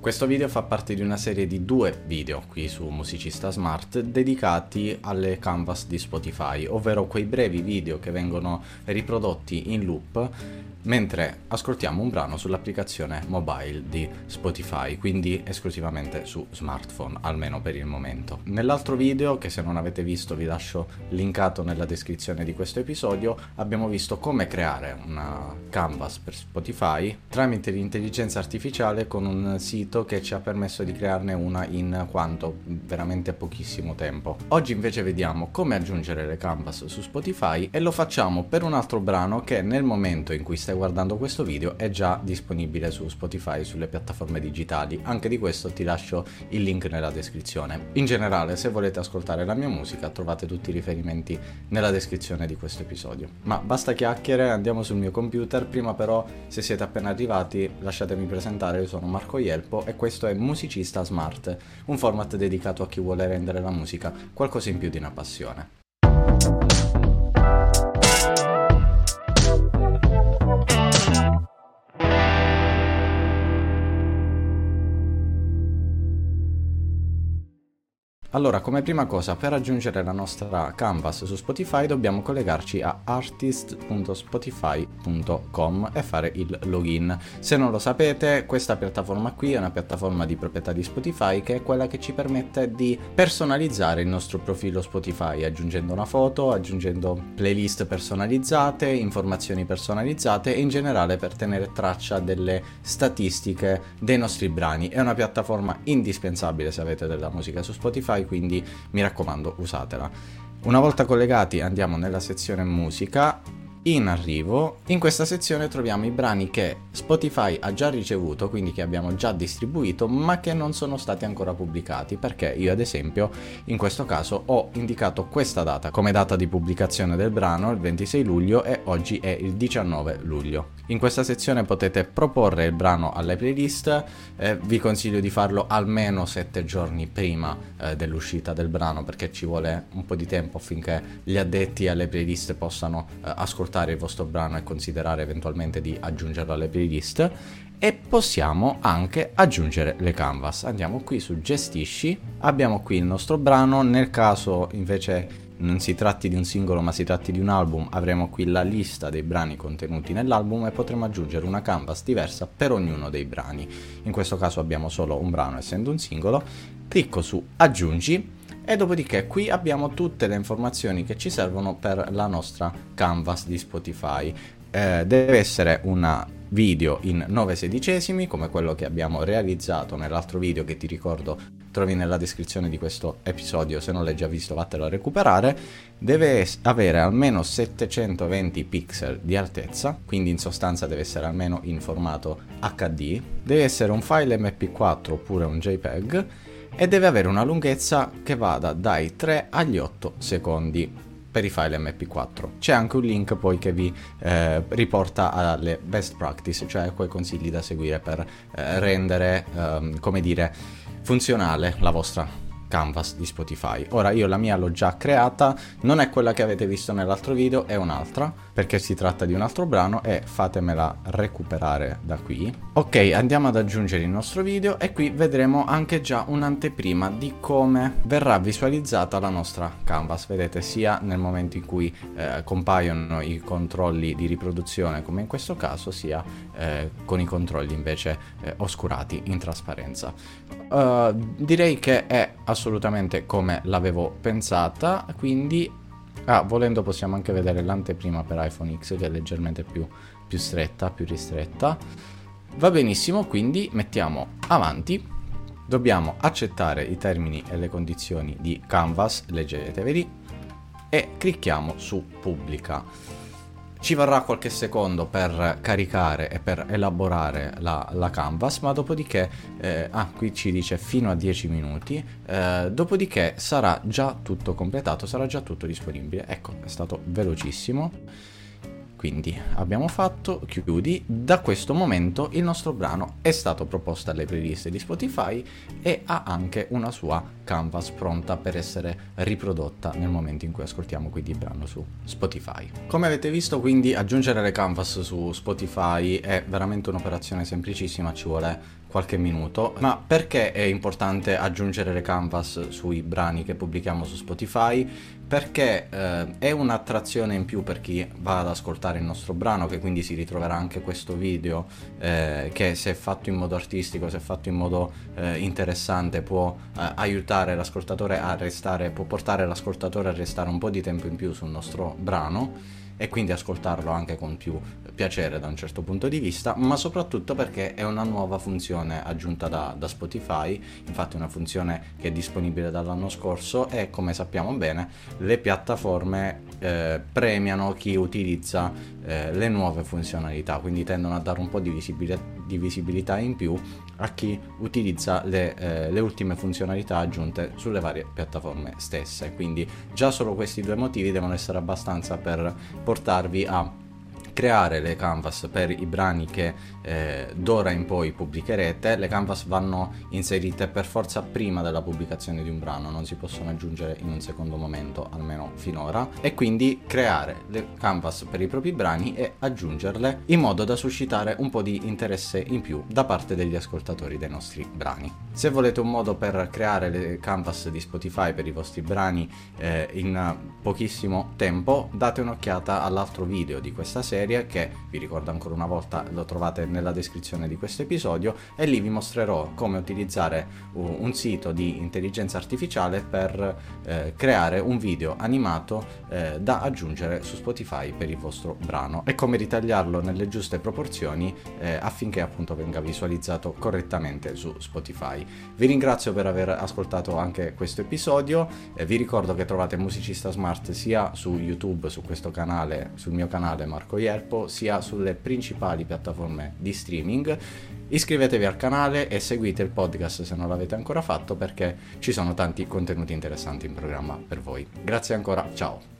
Questo video fa parte di una serie di due video qui su Musicista Smart dedicati alle canvas di Spotify, ovvero quei brevi video che vengono riprodotti in loop mentre ascoltiamo un brano sull'applicazione mobile di Spotify, quindi esclusivamente su smartphone, almeno per il momento. Nell'altro video, che se non avete visto vi lascio linkato nella descrizione di questo episodio, abbiamo visto come creare una canvas per Spotify tramite l'intelligenza artificiale con un sito che ci ha permesso di crearne una in quanto veramente pochissimo tempo. Oggi invece vediamo come aggiungere le canvas su Spotify e lo facciamo per un altro brano che nel momento in cui stai guardando questo video è già disponibile su Spotify sulle piattaforme digitali. Anche di questo ti lascio il link nella descrizione. In generale, se volete ascoltare la mia musica, trovate tutti i riferimenti nella descrizione di questo episodio. Ma basta chiacchiere, andiamo sul mio computer. Prima però, se siete appena arrivati, lasciatemi presentare, io sono Marco Ielpo e questo è Musicista Smart, un format dedicato a chi vuole rendere la musica qualcosa in più di una passione. Allora, come prima cosa, per aggiungere la nostra canvas su Spotify dobbiamo collegarci a artist.spotify.com e fare il login. Se non lo sapete, questa piattaforma qui è una piattaforma di proprietà di Spotify che è quella che ci permette di personalizzare il nostro profilo Spotify, aggiungendo una foto, aggiungendo playlist personalizzate, informazioni personalizzate e in generale per tenere traccia delle statistiche dei nostri brani. È una piattaforma indispensabile se avete della musica su Spotify Spotify, quindi mi raccomando usatela. Una volta collegati andiamo nella sezione musica in arrivo, in questa sezione troviamo i brani che Spotify ha già ricevuto, quindi che abbiamo già distribuito, ma che non sono stati ancora pubblicati, perché io ad esempio in questo caso ho indicato questa data come data di pubblicazione del brano, il 26 luglio, e oggi è il 19 luglio. In questa sezione potete proporre il brano alle playlist, eh, vi consiglio di farlo almeno 7 giorni prima eh, dell'uscita del brano, perché ci vuole un po' di tempo affinché gli addetti alle playlist possano eh, ascoltare ascoltare il vostro brano e considerare eventualmente di aggiungerlo alle playlist. E possiamo anche aggiungere le canvas. Andiamo qui su gestisci, abbiamo qui il nostro brano, nel caso invece non si tratti di un singolo ma si tratti di un album, avremo qui la lista dei brani contenuti nell'album e potremo aggiungere una canvas diversa per ognuno dei brani. In questo caso abbiamo solo un brano essendo un singolo, clicco su aggiungi e dopodiché qui abbiamo tutte le informazioni che ci servono per la nostra canvas di Spotify. Eh, deve essere una video in 9 sedicesimi come quello che abbiamo realizzato nell'altro video che ti ricordo trovi nella descrizione di questo episodio se non l'hai già visto vattelo a recuperare. Deve avere almeno 720 pixel di altezza quindi in sostanza deve essere almeno in formato HD deve essere un file mp4 oppure un jpeg e deve avere una lunghezza che vada dai 3 agli 8 secondi per i file MP4. C'è anche un link poi che vi eh, riporta alle best practice, cioè quei consigli da seguire per eh, rendere, ehm, come dire, funzionale la vostra canvas di Spotify. Ora io la mia l'ho già creata, non è quella che avete visto nell'altro video, è un'altra, perché si tratta di un altro brano e fatemela recuperare da qui. Ok, andiamo ad aggiungere il nostro video e qui vedremo anche già un'anteprima di come verrà visualizzata la nostra canvas. Vedete sia nel momento in cui eh, compaiono i controlli di riproduzione come in questo caso, sia eh, con i controlli invece eh, oscurati in trasparenza. Uh, direi che è assolutamente come l'avevo pensata, quindi ah, volendo possiamo anche vedere l'anteprima per iPhone X che è leggermente più, più stretta, più ristretta. Va benissimo, quindi mettiamo avanti. Dobbiamo accettare i termini e le condizioni di Canvas, leggeteveli, e clicchiamo su pubblica. Ci vorrà qualche secondo per caricare e per elaborare la, la canvas, ma dopodiché, eh, ah, qui ci dice fino a 10 minuti, eh, dopodiché sarà già tutto completato, sarà già tutto disponibile. Ecco, è stato velocissimo. Quindi abbiamo fatto, chiudi, da questo momento il nostro brano è stato proposto alle playlist di Spotify e ha anche una sua canvas pronta per essere riprodotta nel momento in cui ascoltiamo quindi il brano su Spotify. Come avete visto quindi aggiungere le canvas su Spotify è veramente un'operazione semplicissima, ci vuole qualche minuto. Ma perché è importante aggiungere le canvas sui brani che pubblichiamo su Spotify? Perché eh, è un'attrazione in più per chi va ad ascoltare il nostro brano, che quindi si ritroverà anche questo video eh, che se fatto in modo artistico, se fatto in modo eh, interessante può eh, aiutare l'ascoltatore a restare, può portare l'ascoltatore a restare un po' di tempo in più sul nostro brano e quindi ascoltarlo anche con più piacere da un certo punto di vista, ma soprattutto perché è una nuova funzione aggiunta da, da Spotify, infatti una funzione che è disponibile dall'anno scorso e come sappiamo bene le piattaforme eh, premiano chi utilizza eh, le nuove funzionalità, quindi tendono a dare un po' di visibilità, di visibilità in più a chi utilizza le, eh, le, ultime funzionalità aggiunte sulle varie piattaforme stesse. Quindi già solo questi due motivi devono essere abbastanza per portarvi a creare le canvas per i brani che eh, d'ora in poi pubblicherete. Le canvas vanno inserite per forza prima della pubblicazione di un brano, non si possono aggiungere in un secondo momento, almeno finora. E quindi creare le canvas per i propri brani e aggiungerle in modo da suscitare un po' di interesse in più da parte degli ascoltatori dei nostri brani. Se volete un modo per creare le canvas di Spotify per i vostri brani eh, in pochissimo tempo, date un'occhiata all'altro video di questa serie serie che vi ricordo ancora una volta lo trovate nella descrizione di questo episodio e lì vi mostrerò come utilizzare un sito di intelligenza artificiale per eh, creare un video animato eh, da aggiungere su Spotify per il vostro brano e come ritagliarlo nelle giuste proporzioni eh, affinché appunto venga visualizzato correttamente su Spotify. Vi ringrazio per aver ascoltato anche questo episodio, vi ricordo che trovate Musicista Smart sia su YouTube, su questo canale, sul mio canale Marco Ier Yerpo sia sulle principali piattaforme di streaming. Iscrivetevi al canale e seguite il podcast se non l'avete ancora fatto perché ci sono tanti contenuti interessanti in programma per voi. Grazie ancora, ciao!